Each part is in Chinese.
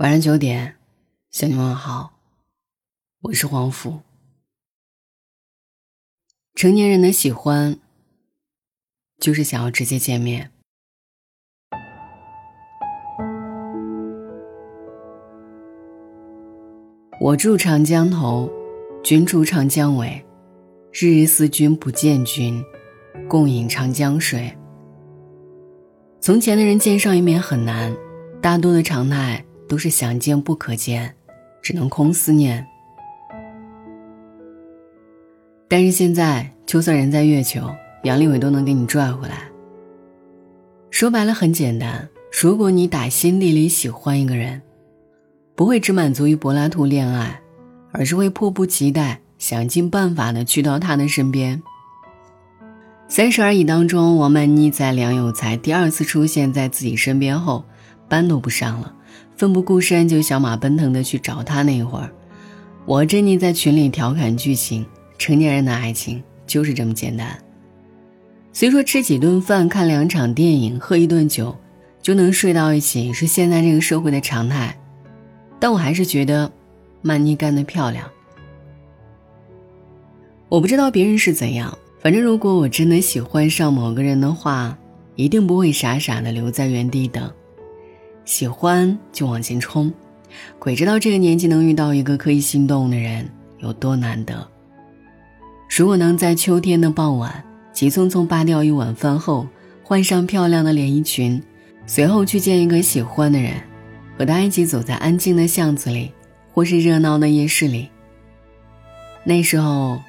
晚上九点，向你问好，我是黄甫。成年人的喜欢，就是想要直接见面。我住长江头，君住长江尾，日日思君不见君，共饮长江水。从前的人见上一面很难，大多的常态。都是想见不可见，只能空思念。但是现在，就算人在月球，杨利伟都能给你拽回来。说白了很简单，如果你打心底里喜欢一个人，不会只满足于柏拉图恋爱，而是会迫不及待想尽办法的去到他的身边。三十而已当中，王曼妮在梁有才第二次出现在自己身边后，班都不上了。奋不顾身就小马奔腾的去找他那会儿，我珍妮在群里调侃剧情：成年人的爱情就是这么简单。虽说吃几顿饭、看两场电影、喝一顿酒，就能睡到一起是现在这个社会的常态，但我还是觉得曼妮干得漂亮。我不知道别人是怎样，反正如果我真的喜欢上某个人的话，一定不会傻傻的留在原地等。喜欢就往前冲，鬼知道这个年纪能遇到一个可以心动的人有多难得。如果能在秋天的傍晚，急匆匆扒掉一碗饭后，换上漂亮的连衣裙，随后去见一个喜欢的人，和他一起走在安静的巷子里，或是热闹的夜市里，那时候，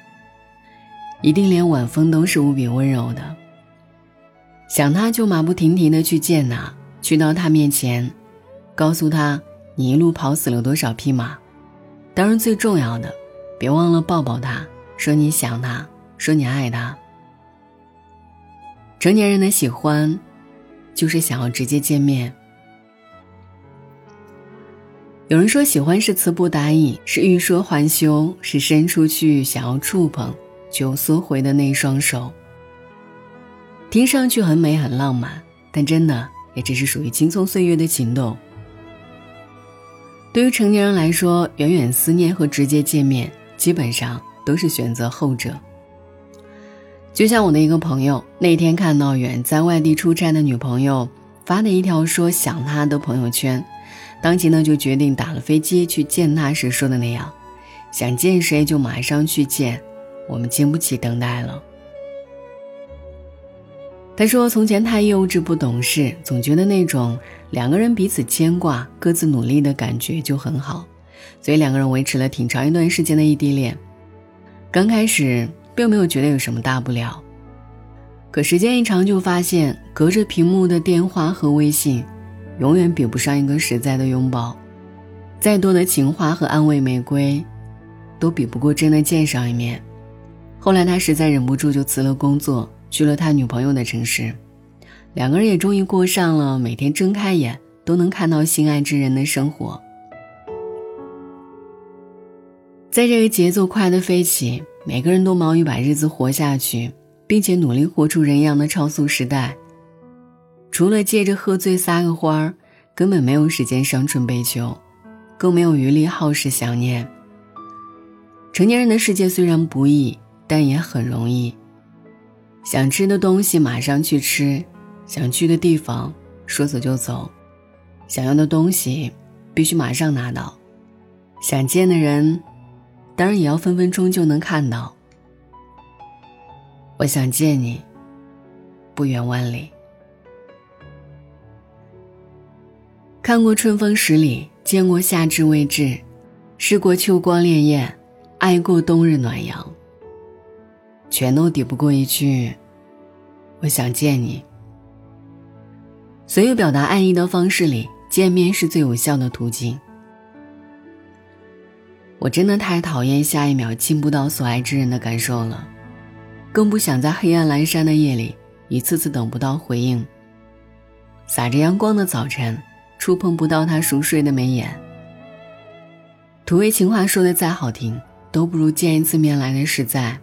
一定连晚风都是无比温柔的。想他就马不停蹄的去见他。去到他面前，告诉他你一路跑死了多少匹马。当然，最重要的，别忘了抱抱他，说你想他，说你爱他。成年人的喜欢，就是想要直接见面。有人说，喜欢是词不达意，是欲说还休，是伸出去想要触碰，却又缩回的那双手。听上去很美很浪漫，但真的。也只是属于青葱岁月的情动。对于成年人来说，远远思念和直接见面，基本上都是选择后者。就像我的一个朋友，那天看到远在外地出差的女朋友发的一条说想他的朋友圈，当即呢就决定打了飞机去见他时说的那样：想见谁就马上去见，我们经不起等待了。他说：“从前太幼稚不懂事，总觉得那种两个人彼此牵挂、各自努力的感觉就很好，所以两个人维持了挺长一段时间的异地恋。刚开始并没有觉得有什么大不了，可时间一长就发现，隔着屏幕的电话和微信，永远比不上一个实在的拥抱。再多的情话和安慰玫瑰，都比不过真的见上一面。后来他实在忍不住，就辞了工作。”去了他女朋友的城市，两个人也终于过上了每天睁开眼都能看到心爱之人的生活。在这个节奏快的飞起，每个人都忙于把日子活下去，并且努力活出人样的超速时代，除了借着喝醉撒个欢儿，根本没有时间伤春悲秋，更没有余力耗时想念。成年人的世界虽然不易，但也很容易。想吃的东西马上去吃，想去的地方说走就走，想要的东西必须马上拿到，想见的人当然也要分分钟就能看到。我想见你，不远万里。看过春风十里，见过夏至未至，试过秋光潋滟，爱过冬日暖阳。全都抵不过一句“我想见你”。所有表达爱意的方式里，见面是最有效的途径。我真的太讨厌下一秒亲不到所爱之人的感受了，更不想在黑暗阑珊的夜里一次次等不到回应。洒着阳光的早晨，触碰不到他熟睡的眉眼。土味情话说的再好听，都不如见一次面来的实在。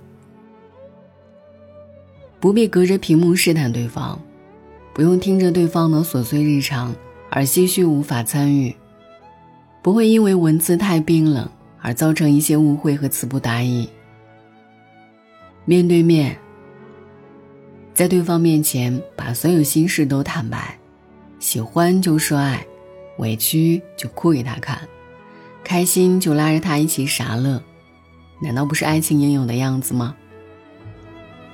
不必隔着屏幕试探对方，不用听着对方的琐碎日常而唏嘘无法参与。不会因为文字太冰冷而造成一些误会和词不达意。面对面，在对方面前把所有心事都坦白，喜欢就说爱，委屈就哭给他看，开心就拉着他一起傻乐，难道不是爱情应有的样子吗？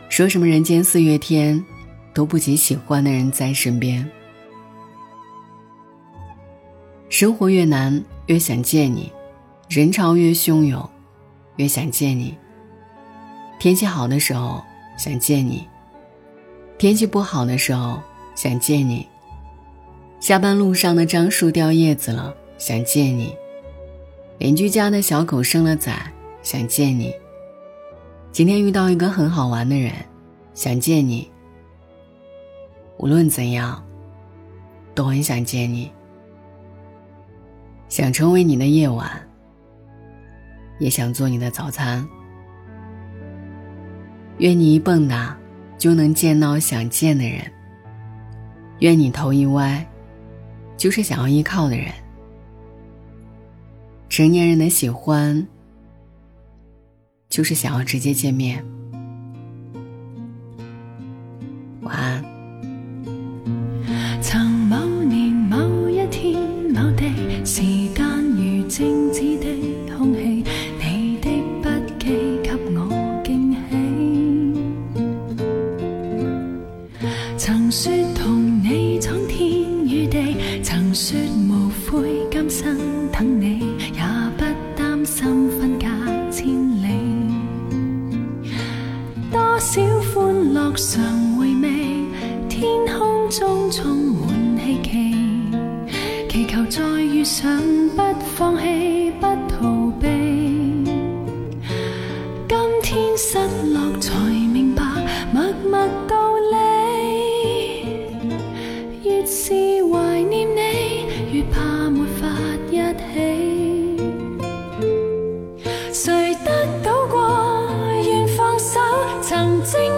说什么人间四月天，都不及喜欢的人在身边。生活越难，越想见你；人潮越汹涌，越想见你。天气好的时候想见你，天气不好的时候想见你。下班路上的樟树掉叶子了，想见你。邻居家的小狗生了崽，想见你。今天遇到一个很好玩的人，想见你。无论怎样，都很想见你。想成为你的夜晚，也想做你的早餐。愿你一蹦跶，就能见到想见的人。愿你头一歪，就是想要依靠的人。成年人的喜欢。就是想要直接见面。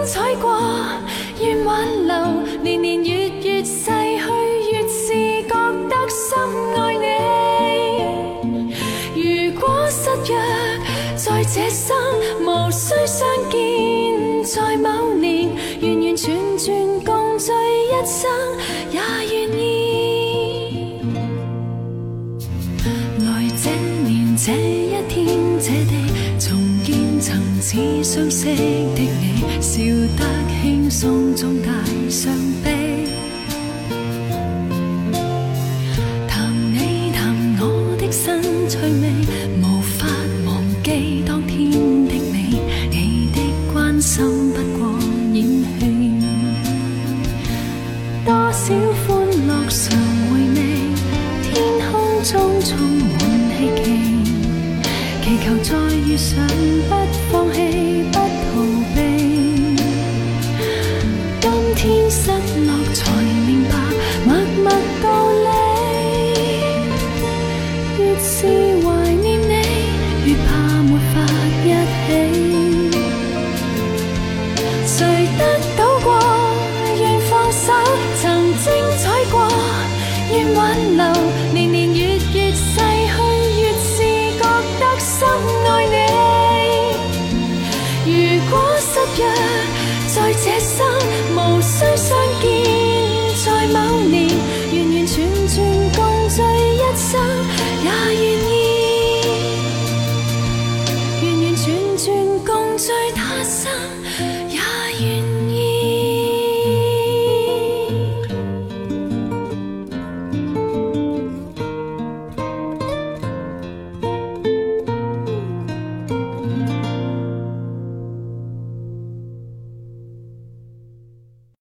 采过，愿挽留，年年月月逝去，越是觉得深爱你。如果失约在这生，无需相见，在某年，完完全全共聚一生，也愿意。来这年这，似相识的你，笑得轻松中带伤悲。谈你谈我的新趣味，无法忘记当天的你，你的关心不过演戏。多少欢乐常回味，天空中充满，再遇上，不放弃，不逃避。今天失落约在这生，无需相见，